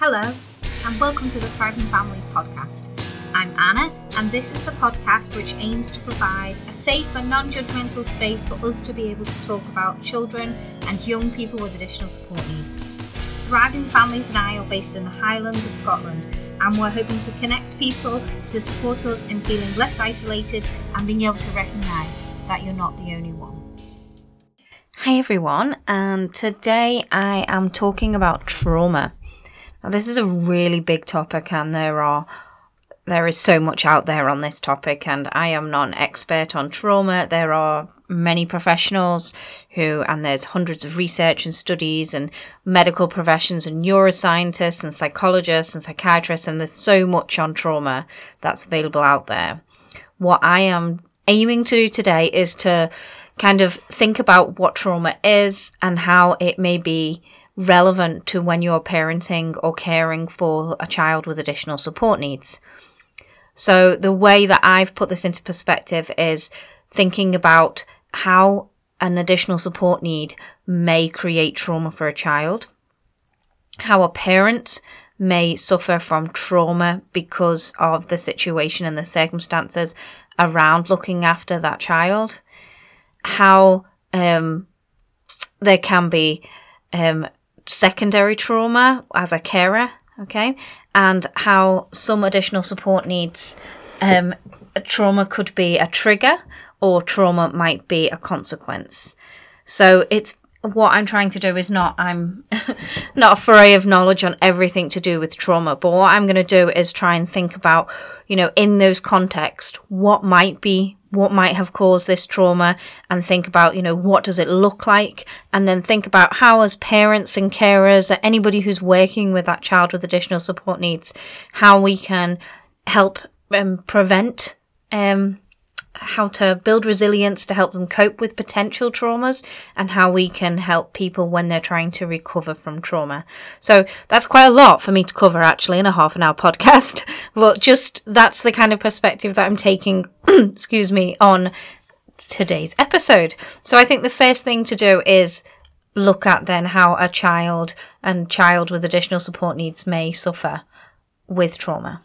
Hello, and welcome to the Thriving Families podcast. I'm Anna, and this is the podcast which aims to provide a safe and non judgmental space for us to be able to talk about children and young people with additional support needs. Thriving Families and I are based in the Highlands of Scotland, and we're hoping to connect people to support us in feeling less isolated and being able to recognise that you're not the only one. Hi everyone, and today I am talking about trauma. Now, this is a really big topic, and there are there is so much out there on this topic, and I am not an expert on trauma. There are many professionals who, and there's hundreds of research and studies, and medical professions, and neuroscientists, and psychologists, and psychiatrists, and there's so much on trauma that's available out there. What I am aiming to do today is to kind of think about what trauma is and how it may be relevant to when you're parenting or caring for a child with additional support needs. So, the way that I've put this into perspective is thinking about how an additional support need may create trauma for a child, how a parent may suffer from trauma because of the situation and the circumstances around looking after that child, how um, there can be um, secondary trauma as a carer, okay, and how some additional support needs. Um, trauma could be a trigger, or trauma might be a consequence. So it's what I'm trying to do is not I'm not a foray of knowledge on everything to do with trauma, but what I'm going to do is try and think about, you know, in those contexts, what might be what might have caused this trauma and think about, you know, what does it look like? And then think about how, as parents and carers, anybody who's working with that child with additional support needs, how we can help um, prevent, um, how to build resilience to help them cope with potential traumas and how we can help people when they're trying to recover from trauma. So that's quite a lot for me to cover actually in a half an hour podcast, but just that's the kind of perspective that I'm taking, excuse me, on today's episode. So I think the first thing to do is look at then how a child and child with additional support needs may suffer with trauma.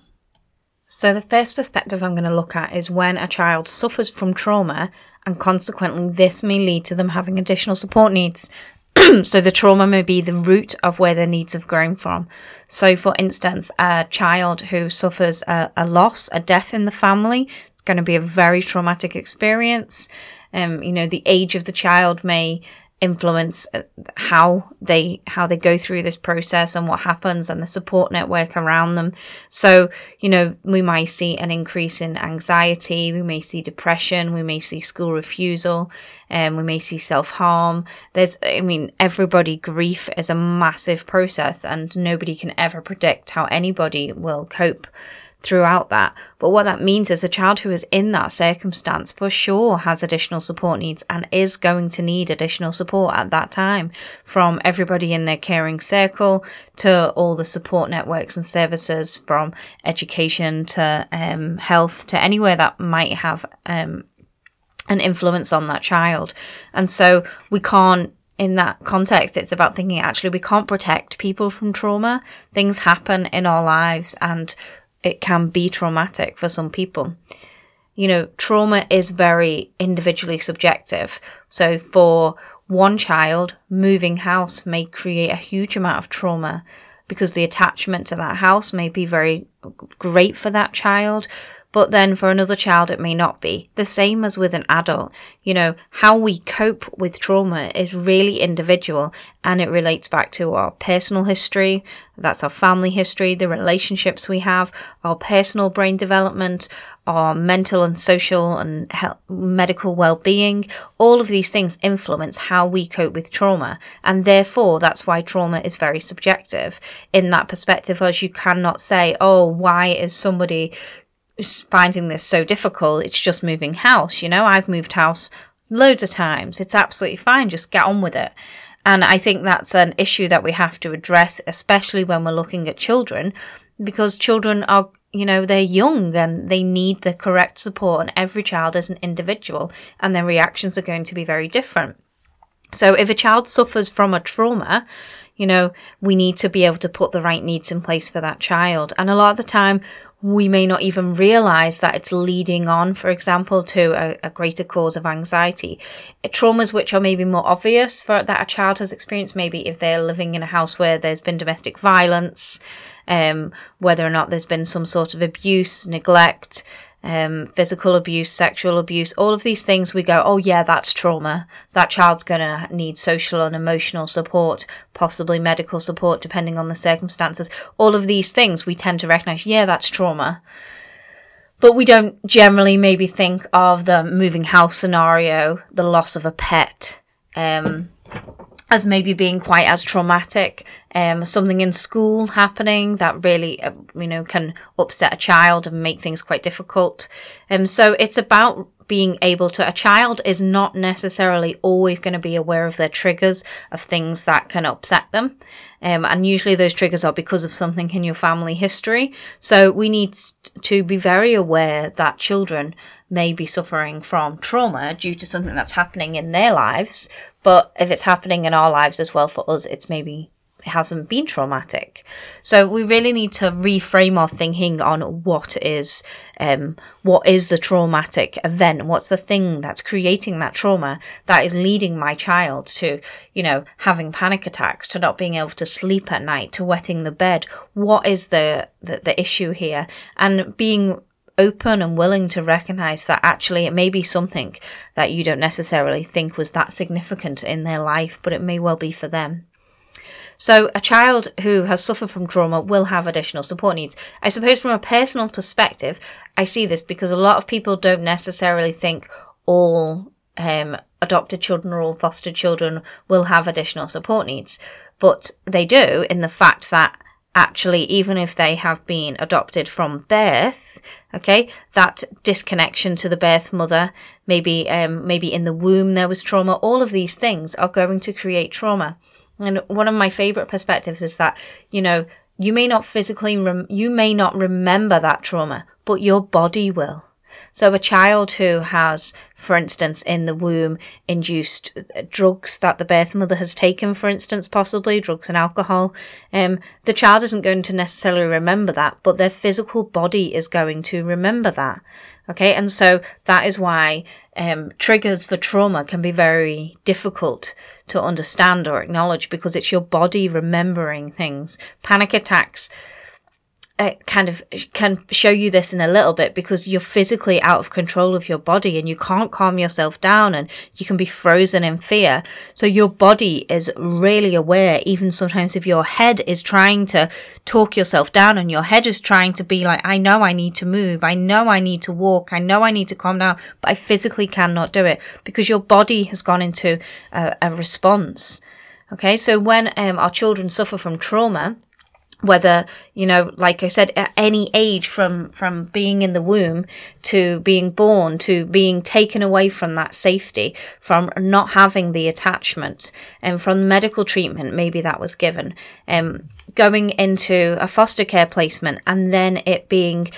So, the first perspective I'm going to look at is when a child suffers from trauma, and consequently, this may lead to them having additional support needs. so, the trauma may be the root of where their needs have grown from. So, for instance, a child who suffers a, a loss, a death in the family, it's going to be a very traumatic experience. Um, you know, the age of the child may influence uh, how they how they go through this process and what happens and the support network around them. So you know we might see an increase in anxiety we may see depression we may see school refusal and um, we may see self-harm. There's i mean everybody grief is a massive process and nobody can ever predict how anybody will cope throughout that. But what that means is a child who is in that circumstance for sure has additional support needs and is going to need additional support at that time from everybody in their caring circle to all the support networks and services from education to um, health to anywhere that might have um, an influence on that child. And so we can't in that context, it's about thinking actually we can't protect people from trauma. Things happen in our lives and it can be traumatic for some people. You know, trauma is very individually subjective. So for one child, moving house may create a huge amount of trauma because the attachment to that house may be very great for that child, but then for another child, it may not be. The same as with an adult. You know, how we cope with trauma is really individual and it relates back to our personal history. That's our family history, the relationships we have, our personal brain development, our mental and social and medical well-being. All of these things influence how we cope with trauma. And therefore, that's why trauma is very subjective in that perspective, as you cannot say, oh, why is somebody finding this so difficult. It's just moving house. You know, I've moved house loads of times. It's absolutely fine. Just get on with it. And I think that's an issue that we have to address, especially when we're looking at children, because children are, you know, they're young and they need the correct support, and every child is an individual, and their reactions are going to be very different. So if a child suffers from a trauma, you know, we need to be able to put the right needs in place for that child. And a lot of the time, we may not even realize that it's leading on, for example, to a, a, greater cause of anxiety. Traumas which are maybe more obvious for that a child has experienced, maybe if they're living in a house where there's been domestic violence, um, whether or not there's been some sort of abuse, neglect, um, physical abuse, sexual abuse, all of these things, we go, oh, yeah, that's trauma. That child's going to need social and emotional support, possibly medical support, depending on the circumstances. All of these things we tend to recognize, yeah, that's trauma. But we don't generally maybe think of the moving house scenario, the loss of a pet. Um, as maybe being quite as traumatic. Um, something in school happening that really, uh, you know, can upset a child and make things quite difficult. Um, so it's about being able to. A child is not necessarily always going to be aware of their triggers of things that can upset them. Um, and usually those triggers are because of something in your family history. So we need to be very aware that children may be suffering from trauma due to something that's happening in their lives. But if it's happening in our lives as well for us, it's maybe it hasn't been traumatic. So we really need to reframe our thinking on what is um, what is the traumatic event? What's the thing that's creating that trauma that is leading my child to, you know, having panic attacks, to not being able to sleep at night, to wetting the bed? What is the, the, the issue here? And being open and willing to recognize that actually it may be something that you don't necessarily think was that significant in their life, but it may well be for them. So, a child who has suffered from trauma will have additional support needs. I suppose, from a personal perspective, I see this because a lot of people don't necessarily think all um, adopted children or all foster children will have additional support needs, but they do in the fact that actually, even if they have been adopted from birth, okay, that disconnection to the birth mother, maybe, um, maybe in the womb there was trauma, all of these things are going to create trauma. And one of my favorite perspectives is that, you know, you may not physically, rem- you may not remember that trauma, but your body will. So, a child who has, for instance, in the womb, induced drugs that the birth mother has taken, for instance, possibly drugs and alcohol, um, the child isn't going to necessarily remember that, but their physical body is going to remember that. Okay, and so that is why um, triggers for trauma can be very difficult to understand or acknowledge because it's your body remembering things. Panic attacks uh, kind of can show you this in a little bit because you're physically out of control of your body and you can't calm yourself down and you can be frozen in fear. So your body is really aware, even sometimes if your head is trying to talk yourself down and your head is trying to be like, I know I need to move. I know I need to walk. I know I need to calm down, but I physically cannot do it because your body has gone into a, a response. Okay. So when um, our children suffer from trauma, whether you know like i said at any age from from being in the womb to being born to being taken away from that safety from not having the attachment and from medical treatment maybe that was given um going into a foster care placement and then it being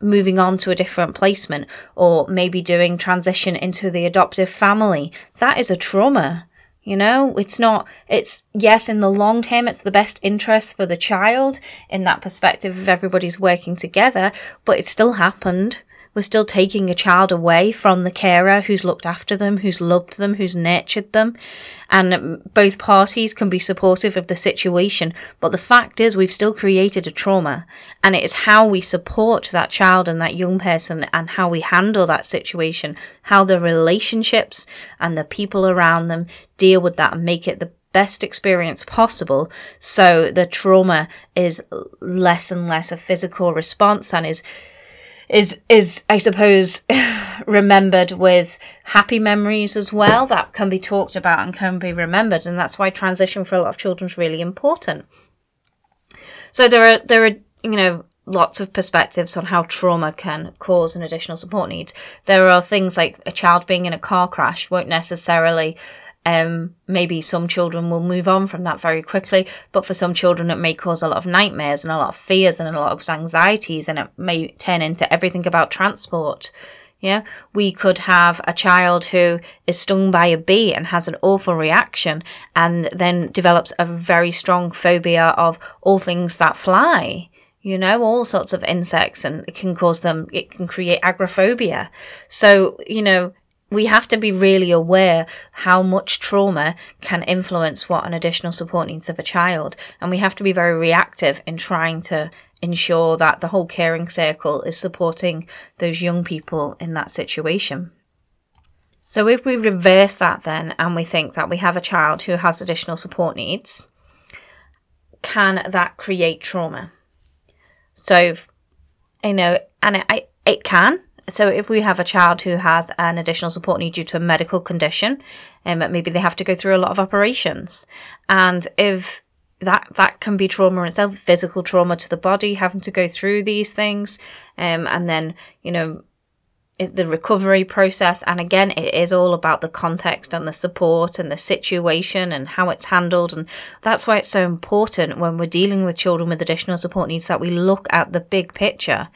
moving on to a different placement or maybe doing transition into the adoptive family that is a trauma you know, it's not, it's, yes, in the long term, it's the best interest for the child in that perspective if everybody's working together, but it still happened. We're still taking a child away from the carer who's looked after them, who's loved them, who's nurtured them. And both parties can be supportive of the situation. But the fact is, we've still created a trauma. And it is how we support that child and that young person and how we handle that situation, how the relationships and the people around them deal with that and make it the best experience possible so the trauma is less and less a physical response and is is is I suppose remembered with happy memories as well that can be talked about and can be remembered and that's why transition for a lot of children is really important. So there are there are you know lots of perspectives on how trauma can cause an additional support needs. There are things like a child being in a car crash won't necessarily um, maybe some children will move on from that very quickly, but for some children, it may cause a lot of nightmares and a lot of fears and a lot of anxieties, and it may turn into everything about transport. Yeah, we could have a child who is stung by a bee and has an awful reaction and then develops a very strong phobia of all things that fly. You know, all sorts of insects and it can cause them, it can create agoraphobia. So, you know, we have to be really aware how much trauma can influence what an additional support needs of a child. And we have to be very reactive in trying to ensure that the whole caring circle is supporting those young people in that situation. So, if we reverse that then and we think that we have a child who has additional support needs, can that create trauma? So, you know, and it, it can. So, if we have a child who has an additional support need due to a medical condition, um, maybe they have to go through a lot of operations, and if that that can be trauma itself, physical trauma to the body, having to go through these things, um, and then you know the recovery process. And again, it is all about the context and the support and the situation and how it's handled. And that's why it's so important when we're dealing with children with additional support needs that we look at the big picture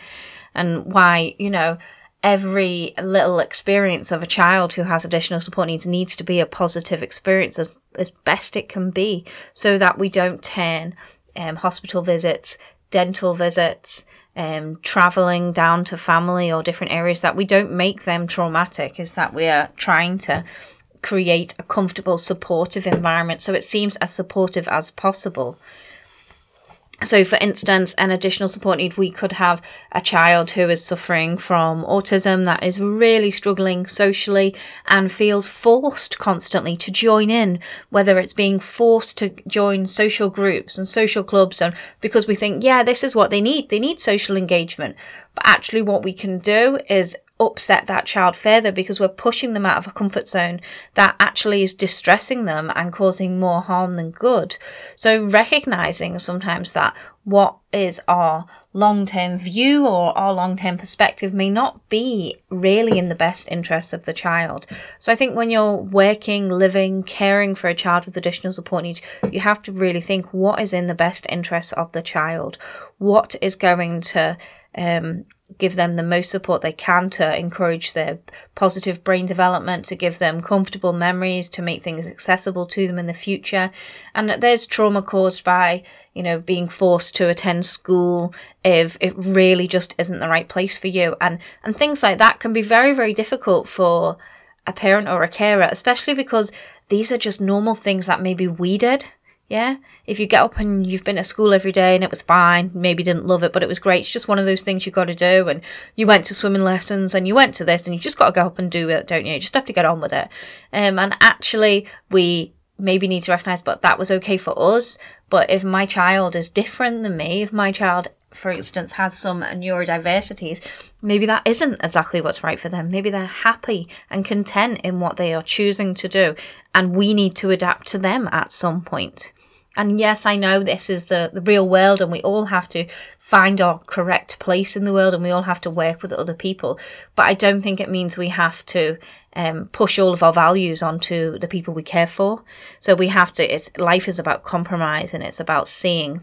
and why you know every little experience of a child who has additional support needs needs to be a positive experience as, as best it can be so that we don't turn um, hospital visits, dental visits, um, traveling down to family or different areas that we don't make them traumatic is that we are trying to create a comfortable supportive environment. So it seems as supportive as possible so, for instance, an additional support need, we could have a child who is suffering from autism that is really struggling socially and feels forced constantly to join in, whether it's being forced to join social groups and social clubs, and because we think, yeah, this is what they need, they need social engagement. But actually, what we can do is upset that child further because we're pushing them out of a comfort zone that actually is distressing them and causing more harm than good. So recognizing sometimes that what is our long term view or our long term perspective may not be really in the best interests of the child. So I think when you're working, living, caring for a child with additional support needs, you have to really think what is in the best interests of the child, what is going to um, give them the most support they can to encourage their positive brain development, to give them comfortable memories, to make things accessible to them in the future. And there's trauma caused by, you know, being forced to attend school if it really just isn't the right place for you. And and things like that can be very, very difficult for a parent or a carer, especially because these are just normal things that maybe we did yeah. If you get up and you've been to school every day and it was fine, maybe didn't love it, but it was great. It's just one of those things you got to do. And you went to swimming lessons and you went to this and you just got to go up and do it, don't you? You just have to get on with it. Um, and actually, we maybe need to recognize, but that was okay for us. But if my child is different than me, if my child for instance, has some neurodiversities, maybe that isn't exactly what's right for them. Maybe they're happy and content in what they are choosing to do, and we need to adapt to them at some point. And yes, I know this is the, the real world, and we all have to find our correct place in the world, and we all have to work with other people. But I don't think it means we have to um, push all of our values onto the people we care for. So we have to. It's life is about compromise, and it's about seeing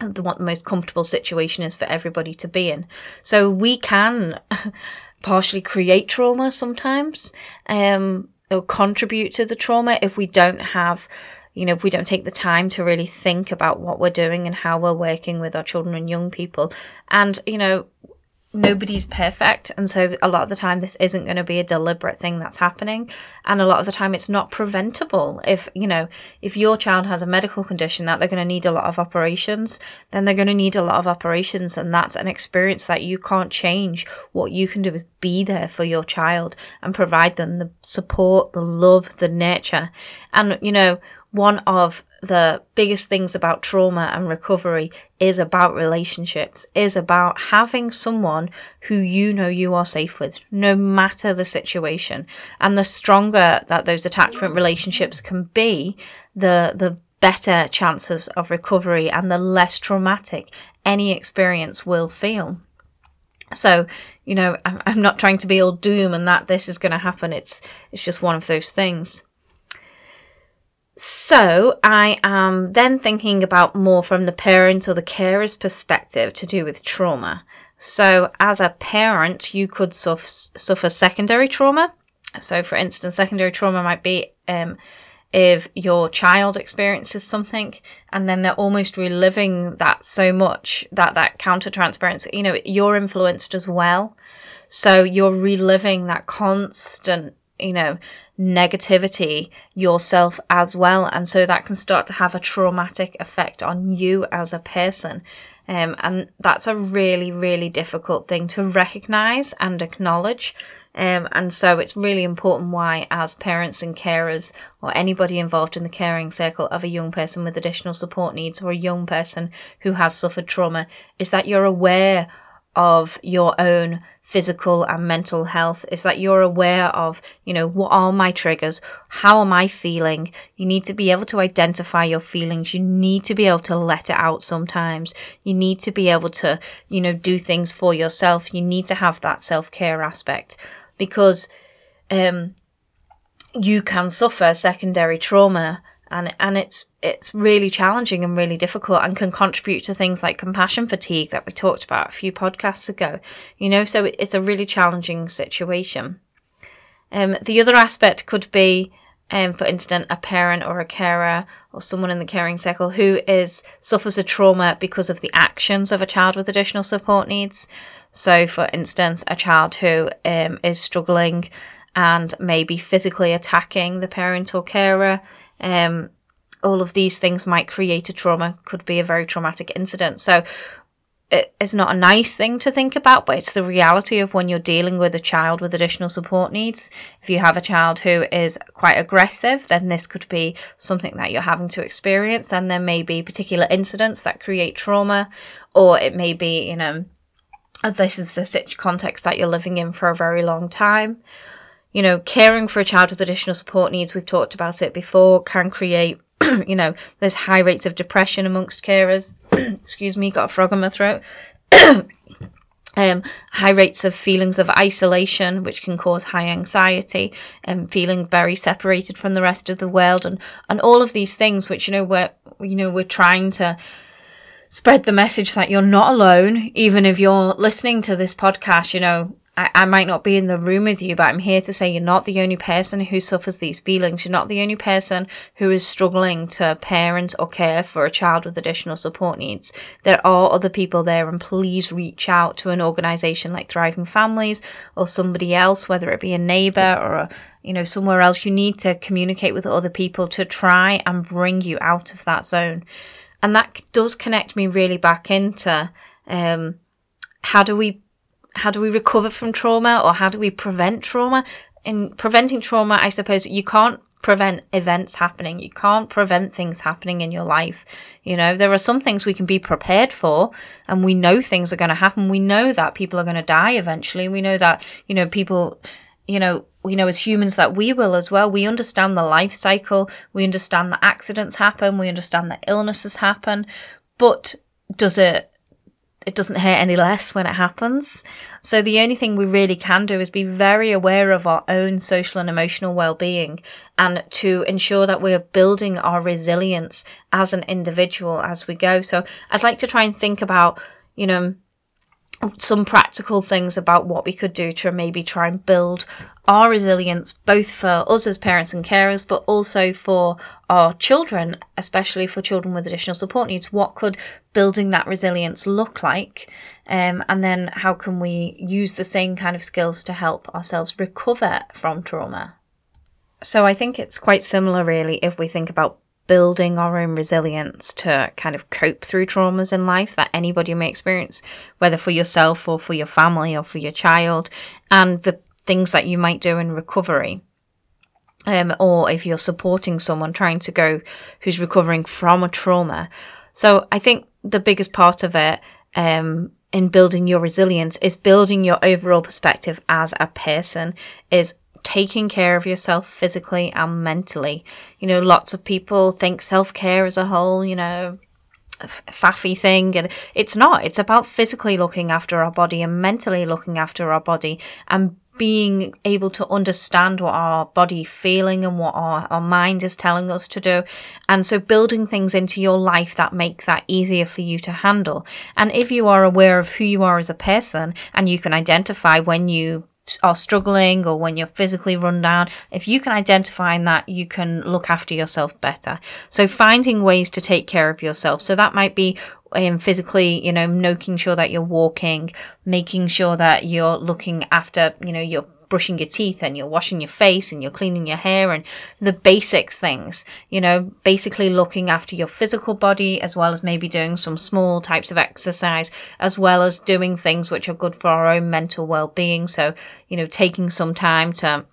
the what the most comfortable situation is for everybody to be in. So we can partially create trauma sometimes, um, or contribute to the trauma if we don't have you know, if we don't take the time to really think about what we're doing and how we're working with our children and young people. And, you know, nobody's perfect. And so a lot of the time, this isn't going to be a deliberate thing that's happening. And a lot of the time, it's not preventable. If, you know, if your child has a medical condition that they're going to need a lot of operations, then they're going to need a lot of operations. And that's an experience that you can't change. What you can do is be there for your child and provide them the support, the love, the nurture. And, you know, one of the biggest things about trauma and recovery is about relationships, is about having someone who you know you are safe with, no matter the situation. And the stronger that those attachment relationships can be, the, the better chances of recovery and the less traumatic any experience will feel. So, you know, I'm not trying to be all doom and that this is going to happen. It's, it's just one of those things. So I am then thinking about more from the parent or the carer's perspective to do with trauma. So, as a parent, you could suffer, suffer secondary trauma. So, for instance, secondary trauma might be um, if your child experiences something and then they're almost reliving that so much that that counter transference, you know, you're influenced as well. So you're reliving that constant, you know, negativity yourself as well. And so that can start to have a traumatic effect on you as a person. Um, and that's a really, really difficult thing to recognize and acknowledge. Um, and so it's really important why, as parents and carers, or anybody involved in the caring circle of a young person with additional support needs, or a young person who has suffered trauma, is that you're aware of your own physical and mental health is that you're aware of, you know, what are my triggers? How am I feeling? You need to be able to identify your feelings. You need to be able to let it out sometimes. You need to be able to, you know, do things for yourself. You need to have that self care aspect because um, you can suffer secondary trauma and and it's it's really challenging and really difficult and can contribute to things like compassion fatigue that we talked about a few podcasts ago you know so it's a really challenging situation. Um, the other aspect could be um, for instance a parent or a carer or someone in the caring circle who is suffers a trauma because of the actions of a child with additional support needs. So for instance a child who um, is struggling and maybe physically attacking the parent or carer um, all of these things might create a trauma, could be a very traumatic incident. So it's not a nice thing to think about, but it's the reality of when you're dealing with a child with additional support needs. If you have a child who is quite aggressive, then this could be something that you're having to experience, and there may be particular incidents that create trauma, or it may be, you know, this is the context that you're living in for a very long time. You know, caring for a child with additional support needs, we've talked about it before, can create you know, there's high rates of depression amongst carers. Excuse me, got a frog in my throat. um, high rates of feelings of isolation, which can cause high anxiety and feeling very separated from the rest of the world, and and all of these things, which you know we're you know we're trying to spread the message that you're not alone, even if you're listening to this podcast. You know, I, I might not be in the room with you, but I'm here to say you're not the only person who suffers these feelings. You're not the only person who is struggling to parent or care for a child with additional support needs. There are other people there, and please reach out to an organisation like Thriving Families or somebody else, whether it be a neighbour or a you know somewhere else. You need to communicate with other people to try and bring you out of that zone, and that does connect me really back into um, how do we how do we recover from trauma or how do we prevent trauma? In preventing trauma, I suppose you can't prevent events happening. You can't prevent things happening in your life. You know, there are some things we can be prepared for and we know things are going to happen. We know that people are going to die eventually. We know that, you know, people, you know, we know as humans that we will as well. We understand the life cycle. We understand that accidents happen. We understand that illnesses happen. But does it it doesn't hurt any less when it happens. So the only thing we really can do is be very aware of our own social and emotional well-being and to ensure that we're building our resilience as an individual as we go. So I'd like to try and think about, you know, some practical things about what we could do to maybe try and build our resilience, both for us as parents and carers, but also for our children, especially for children with additional support needs. What could building that resilience look like? Um, and then how can we use the same kind of skills to help ourselves recover from trauma? So I think it's quite similar, really, if we think about building our own resilience to kind of cope through traumas in life that anybody may experience, whether for yourself or for your family or for your child, and the things that you might do in recovery. Um, or if you're supporting someone trying to go who's recovering from a trauma. So I think the biggest part of it um, in building your resilience is building your overall perspective as a person, is taking care of yourself physically and mentally. You know, lots of people think self care as a whole, you know, faffy thing and it's not it's about physically looking after our body and mentally looking after our body and being able to understand what our body feeling and what our, our mind is telling us to do. And so building things into your life that make that easier for you to handle. And if you are aware of who you are as a person and you can identify when you are struggling or when you're physically run down, if you can identify that, you can look after yourself better. So finding ways to take care of yourself. So that might be um, physically, you know, making sure that you're walking, making sure that you're looking after, you know, you're brushing your teeth and you're washing your face and you're cleaning your hair and the basics things, you know, basically looking after your physical body as well as maybe doing some small types of exercise as well as doing things which are good for our own mental well-being. So, you know, taking some time to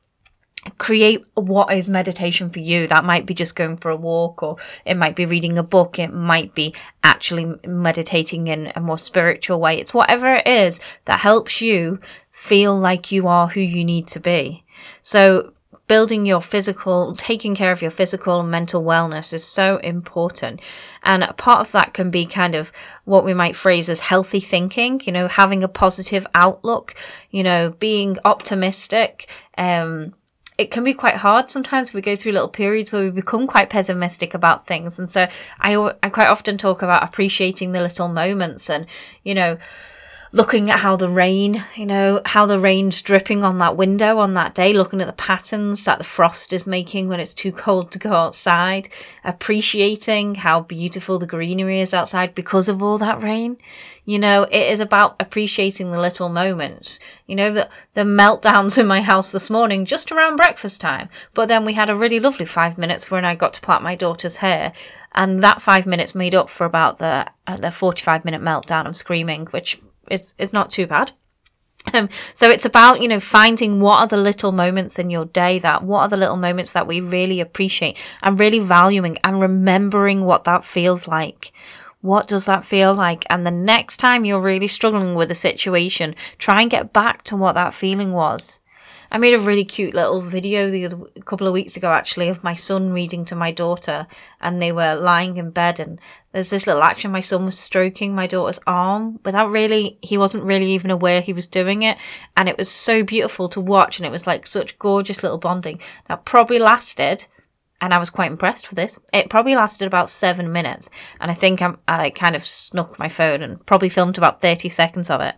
create what is meditation for you. That might be just going for a walk, or it might be reading a book, it might be actually meditating in a more spiritual way. It's whatever it is that helps you feel like you are who you need to be. So, building your physical, taking care of your physical and mental wellness is so important. And a part of that can be kind of what we might phrase as healthy thinking, you know, having a positive outlook, you know, being optimistic, um, it can be quite hard sometimes. We go through little periods where we become quite pessimistic about things. And so I, I quite often talk about appreciating the little moments and, you know, looking at how the rain, you know, how the rain's dripping on that window on that day, looking at the patterns that the frost is making when it's too cold to go outside, appreciating how beautiful the greenery is outside because of all that rain. You know, it is about appreciating the little moments. You know, the, the meltdowns in my house this morning just around breakfast time. But then we had a really lovely five minutes when I got to plait my daughter's hair. And that five minutes made up for about the, uh, the 45 minute meltdown of screaming, which it's it's not too bad. Um, so it's about you know finding what are the little moments in your day that what are the little moments that we really appreciate and really valuing and remembering what that feels like. What does that feel like? And the next time you're really struggling with a situation, try and get back to what that feeling was. I made a really cute little video the other a couple of weeks ago actually of my son reading to my daughter and they were lying in bed and there's this little action my son was stroking my daughter's arm without really he wasn't really even aware he was doing it and it was so beautiful to watch and it was like such gorgeous little bonding. That probably lasted and I was quite impressed with this. It probably lasted about seven minutes, and I think I'm, I kind of snuck my phone and probably filmed about 30 seconds of it.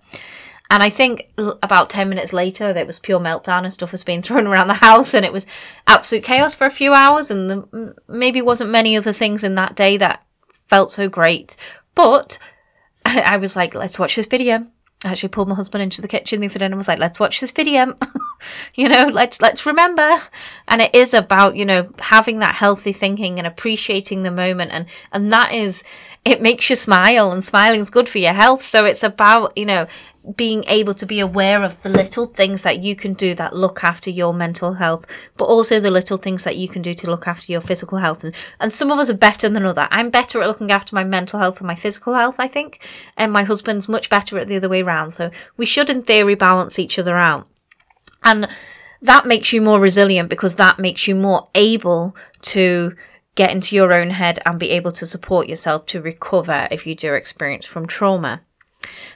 And I think about 10 minutes later, there was pure meltdown and stuff was being thrown around the house and it was absolute chaos for a few hours. And the, maybe wasn't many other things in that day that felt so great. But I was like, let's watch this video. I actually pulled my husband into the kitchen the other day and was like, let's watch this video. you know, let's let's remember. And it is about, you know, having that healthy thinking and appreciating the moment and and that is it makes you smile and smiling is good for your health. So it's about, you know, being able to be aware of the little things that you can do that look after your mental health, but also the little things that you can do to look after your physical health. And, and some of us are better than other. I'm better at looking after my mental health and my physical health, I think, and my husband's much better at the other way around. So we should, in theory, balance each other out. And that makes you more resilient because that makes you more able to get into your own head and be able to support yourself to recover if you do experience from trauma.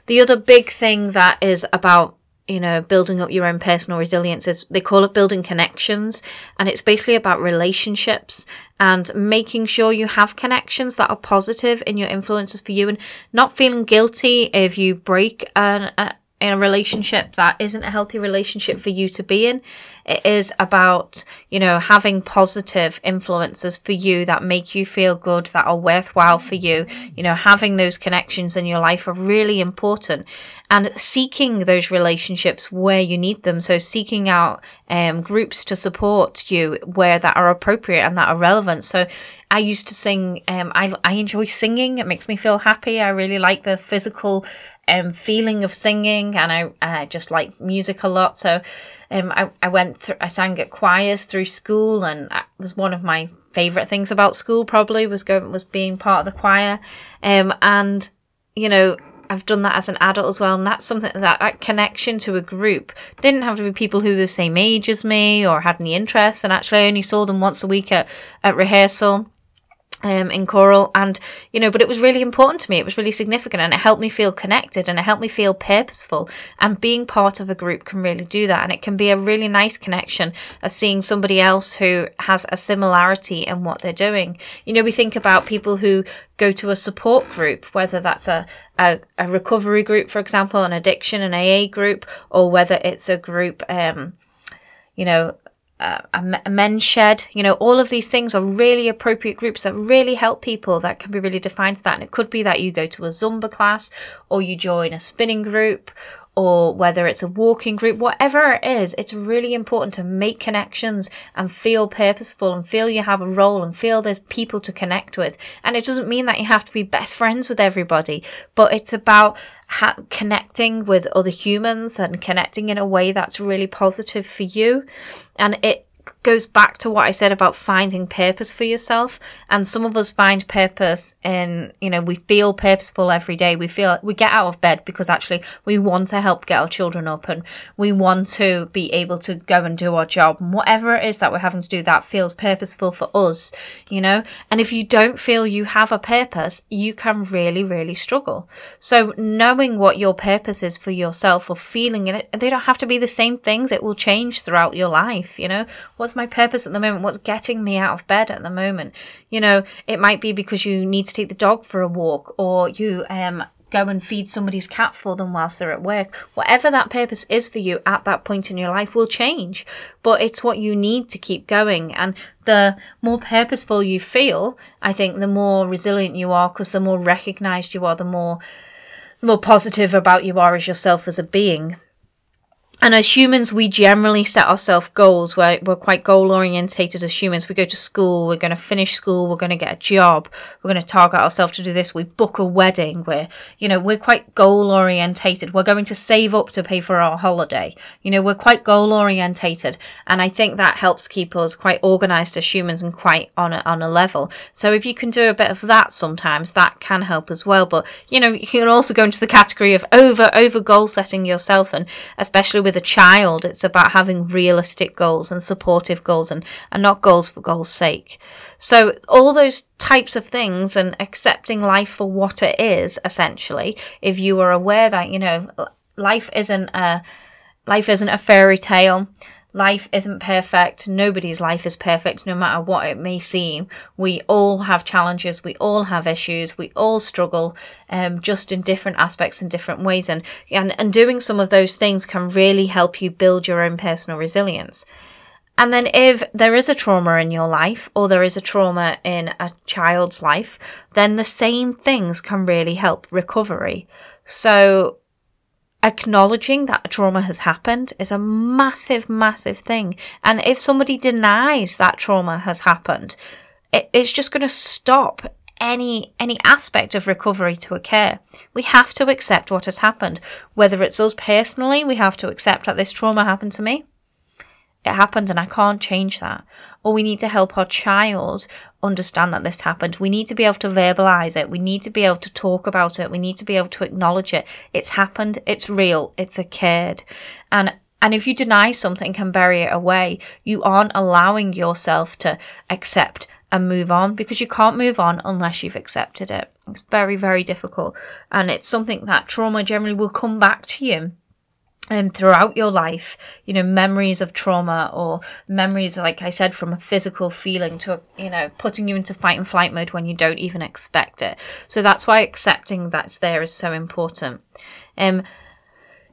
The other big thing that is about you know, building up your own personal resilience is they call it building connections. And it's basically about relationships and making sure you have connections that are positive in your influences for you and not feeling guilty if you break an, a, in a relationship that isn't a healthy relationship for you to be in. It is about, you know, having positive influences for you that make you feel good, that are worthwhile for you. You know, having those connections in your life are really important and seeking those relationships where you need them. So seeking out um, groups to support you where that are appropriate and that are relevant. So I used to sing. Um, I I enjoy singing. It makes me feel happy. I really like the physical um, feeling of singing, and I I just like music a lot. So um, I I went through. I sang at choirs through school, and that was one of my favorite things about school. Probably was going was being part of the choir, um, and you know I've done that as an adult as well, and that's something that that connection to a group didn't have to be people who were the same age as me or had any interests. And actually, I only saw them once a week at at rehearsal um, in choral and you know but it was really important to me. It was really significant and it helped me feel connected and it helped me feel purposeful. And being part of a group can really do that and it can be a really nice connection of seeing somebody else who has a similarity in what they're doing. You know we think about people who go to a support group whether that's a, a, a recovery group for example an addiction an aa group or whether it's a group um, you know uh, a men's shed, you know, all of these things are really appropriate groups that really help people that can be really defined to that. And it could be that you go to a Zumba class or you join a spinning group or whether it's a walking group, whatever it is, it's really important to make connections and feel purposeful and feel you have a role and feel there's people to connect with. And it doesn't mean that you have to be best friends with everybody, but it's about ha- connecting with other humans and connecting in a way that's really positive for you. And it goes back to what I said about finding purpose for yourself. And some of us find purpose in, you know, we feel purposeful every day. We feel we get out of bed because actually we want to help get our children up and we want to be able to go and do our job. And whatever it is that we're having to do, that feels purposeful for us, you know. And if you don't feel you have a purpose, you can really, really struggle. So knowing what your purpose is for yourself or feeling it, they don't have to be the same things. It will change throughout your life, you know. What's my purpose at the moment? What's getting me out of bed at the moment? You know, it might be because you need to take the dog for a walk or you um go and feed somebody's cat for them whilst they're at work. Whatever that purpose is for you at that point in your life will change, but it's what you need to keep going. And the more purposeful you feel, I think the more resilient you are because the more recognized you are, the more the more positive about you are as yourself as a being and as humans, we generally set ourselves goals. We're, we're quite goal orientated as humans. We go to school, we're going to finish school, we're going to get a job, we're going to target ourselves to do this. We book a wedding. We're, you know, we're quite goal orientated. We're going to save up to pay for our holiday. You know, we're quite goal orientated. And I think that helps keep us quite organized as humans and quite on a, on a level. So if you can do a bit of that sometimes, that can help as well. But, you know, you can also go into the category of over, over goal setting yourself and especially with a child, it's about having realistic goals and supportive goals and, and not goals for goals' sake. So, all those types of things and accepting life for what it is, essentially, if you are aware that, you know, life isn't a life isn't a fairy tale Life isn't perfect. Nobody's life is perfect, no matter what it may seem. We all have challenges. We all have issues. We all struggle, um, just in different aspects and different ways. And, and, and doing some of those things can really help you build your own personal resilience. And then, if there is a trauma in your life or there is a trauma in a child's life, then the same things can really help recovery. So, acknowledging that a trauma has happened is a massive, massive thing. And if somebody denies that trauma has happened, it, it's just going to stop any any aspect of recovery to occur. We have to accept what has happened. Whether it's us personally, we have to accept that this trauma happened to me. It happened and I can't change that. Or we need to help our child understand that this happened. We need to be able to verbalize it. We need to be able to talk about it. We need to be able to acknowledge it. It's happened. It's real. It's occurred. And and if you deny something and bury it away, you aren't allowing yourself to accept and move on because you can't move on unless you've accepted it. It's very, very difficult. And it's something that trauma generally will come back to you um, throughout your life, you know, memories of trauma or memories, like I said, from a physical feeling to, you know, putting you into fight and flight mode when you don't even expect it. So that's why accepting that's there is so important. Um,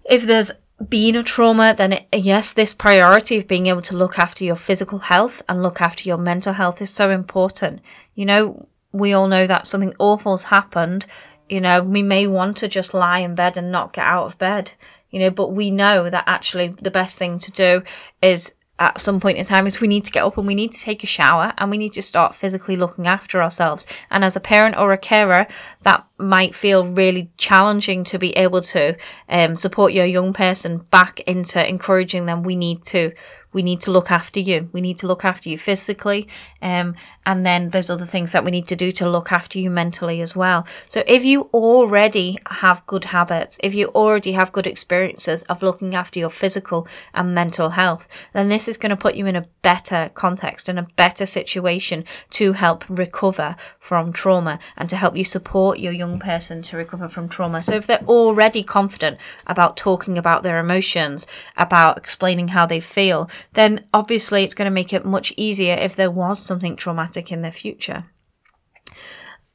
if there's been a trauma, then it, yes, this priority of being able to look after your physical health and look after your mental health is so important. You know, we all know that something awful's happened. You know, we may want to just lie in bed and not get out of bed you know, but we know that actually the best thing to do is at some point in time is we need to get up and we need to take a shower and we need to start physically looking after ourselves. And as a parent or a carer, that might feel really challenging to be able to um, support your young person back into encouraging them. We need to we need to look after you. We need to look after you physically. Um, and then there's other things that we need to do to look after you mentally as well. So if you already have good habits, if you already have good experiences of looking after your physical and mental health, then this is going to put you in a better context and a better situation to help recover from trauma and to help you support your young person to recover from trauma. So if they're already confident about talking about their emotions, about explaining how they feel, then obviously it's going to make it much easier if there was something traumatic in their future.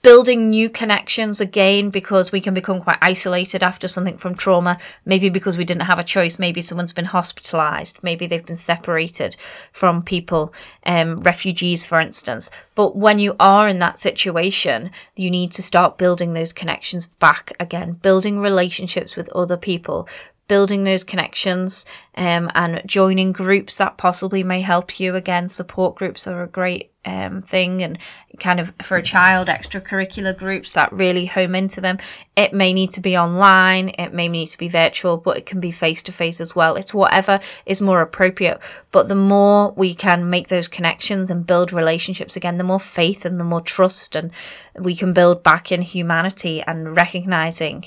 Building new connections again because we can become quite isolated after something from trauma maybe because we didn't have a choice maybe someone's been hospitalized maybe they've been separated from people um, refugees for instance. But when you are in that situation you need to start building those connections back again building relationships with other people building those connections um, and joining groups that possibly may help you. Again, support groups are a great um, thing, and kind of for a child, extracurricular groups that really home into them. It may need to be online, it may need to be virtual, but it can be face to face as well. It's whatever is more appropriate. But the more we can make those connections and build relationships again, the more faith and the more trust, and we can build back in humanity and recognizing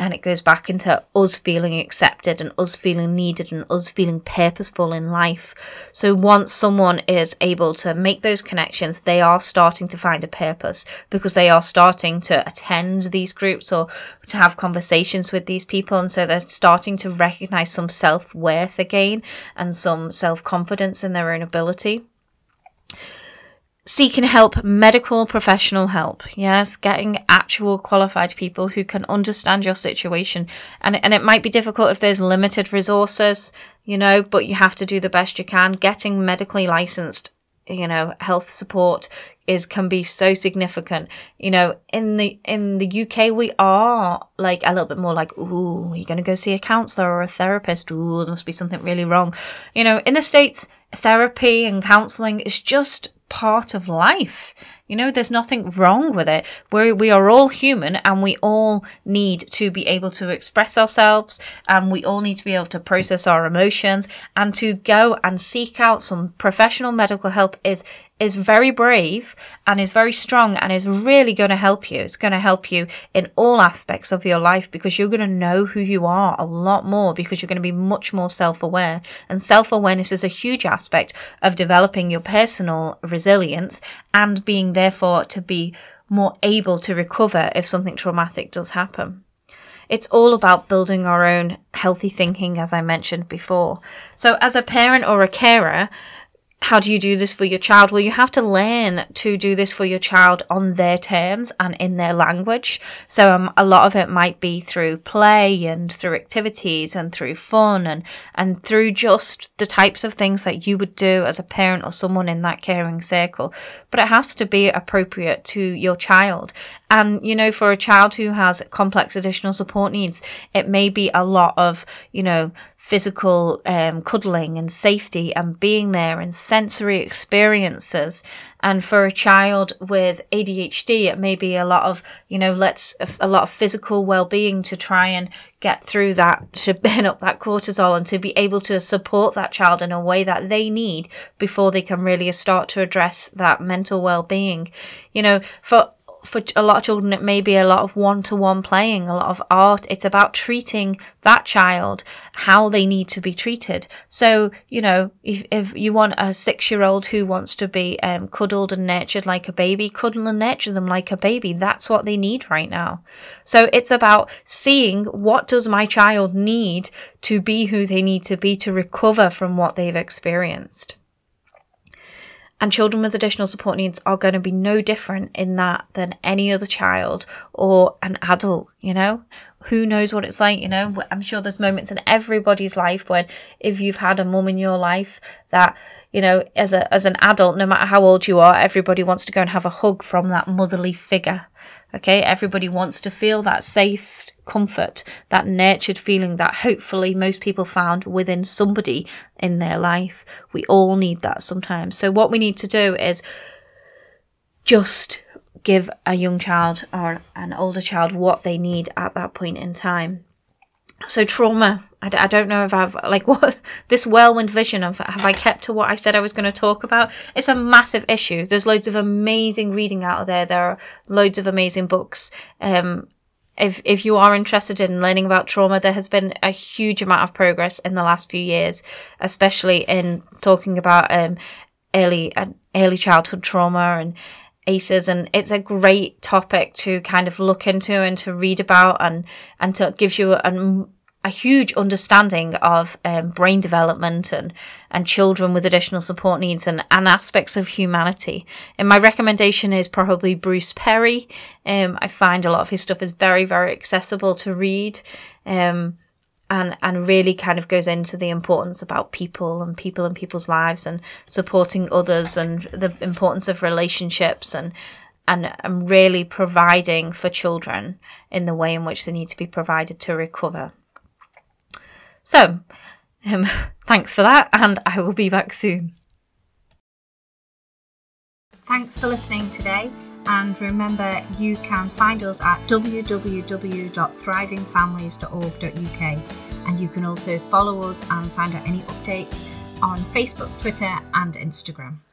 and it goes back into us feeling accepted and us feeling needed and us feeling purposeful in life. So once someone is able to make those connections, they are starting to find a purpose because they are starting to attend these groups or to have conversations with these people. And so they're starting to recognize some self worth again and some self confidence in their own ability seeking help, medical professional help. Yes, getting actual qualified people who can understand your situation. And, and it might be difficult if there's limited resources, you know, but you have to do the best you can. Getting medically licensed, you know, health support is can be so significant. You know, in the in the UK we are like a little bit more like, ooh, you're gonna go see a counsellor or a therapist. Ooh, there must be something really wrong. You know, in the States, therapy and counselling is just part of life. You know, there's nothing wrong with it. we we are all human and we all need to be able to express ourselves and we all need to be able to process our emotions and to go and seek out some professional medical help is is very brave and is very strong and is really going to help you. It's going to help you in all aspects of your life because you're going to know who you are a lot more because you're going to be much more self aware. And self awareness is a huge aspect of developing your personal resilience and being therefore to be more able to recover if something traumatic does happen. It's all about building our own healthy thinking, as I mentioned before. So, as a parent or a carer, how do you do this for your child? Well, you have to learn to do this for your child on their terms and in their language. So, um, a lot of it might be through play and through activities and through fun and, and through just the types of things that you would do as a parent or someone in that caring circle. But it has to be appropriate to your child. And, you know, for a child who has complex additional support needs, it may be a lot of, you know, physical um, cuddling and safety and being there and sensory experiences. And for a child with ADHD, it may be a lot of, you know, let's a lot of physical well being to try and get through that, to burn up that cortisol and to be able to support that child in a way that they need before they can really start to address that mental well being. You know, for for a lot of children, it may be a lot of one to one playing, a lot of art. It's about treating that child how they need to be treated. So, you know, if, if you want a six year old who wants to be um, cuddled and nurtured like a baby, cuddle and nurture them like a baby. That's what they need right now. So it's about seeing what does my child need to be who they need to be to recover from what they've experienced. And children with additional support needs are going to be no different in that than any other child or an adult, you know? Who knows what it's like, you know? I'm sure there's moments in everybody's life when if you've had a mum in your life that, you know, as a as an adult, no matter how old you are, everybody wants to go and have a hug from that motherly figure. Okay? Everybody wants to feel that safe comfort, that nurtured feeling that hopefully most people found within somebody in their life. We all need that sometimes. So, what we need to do is just give a young child or an older child what they need at that point in time. so trauma I d- I don't know if I've like what this whirlwind vision of have I kept to what I said I was going to talk about. It's a massive issue. There's loads of amazing reading out there. There are loads of amazing books. Um, if if you are interested in learning about trauma, there has been a huge amount of progress in the last few years, especially in talking about um, early uh, early childhood trauma and ACEs, and it's a great topic to kind of look into and to read about, and and to gives you a, a huge understanding of um, brain development and, and children with additional support needs and, and aspects of humanity. And my recommendation is probably Bruce Perry. Um, I find a lot of his stuff is very, very accessible to read. Um, and, and really kind of goes into the importance about people and people and people's lives and supporting others and the importance of relationships and and, and really providing for children in the way in which they need to be provided to recover. So, um, thanks for that, and I will be back soon. Thanks for listening today, and remember you can find us at www.thrivingfamilies.org.uk, and you can also follow us and find out any updates on Facebook, Twitter, and Instagram.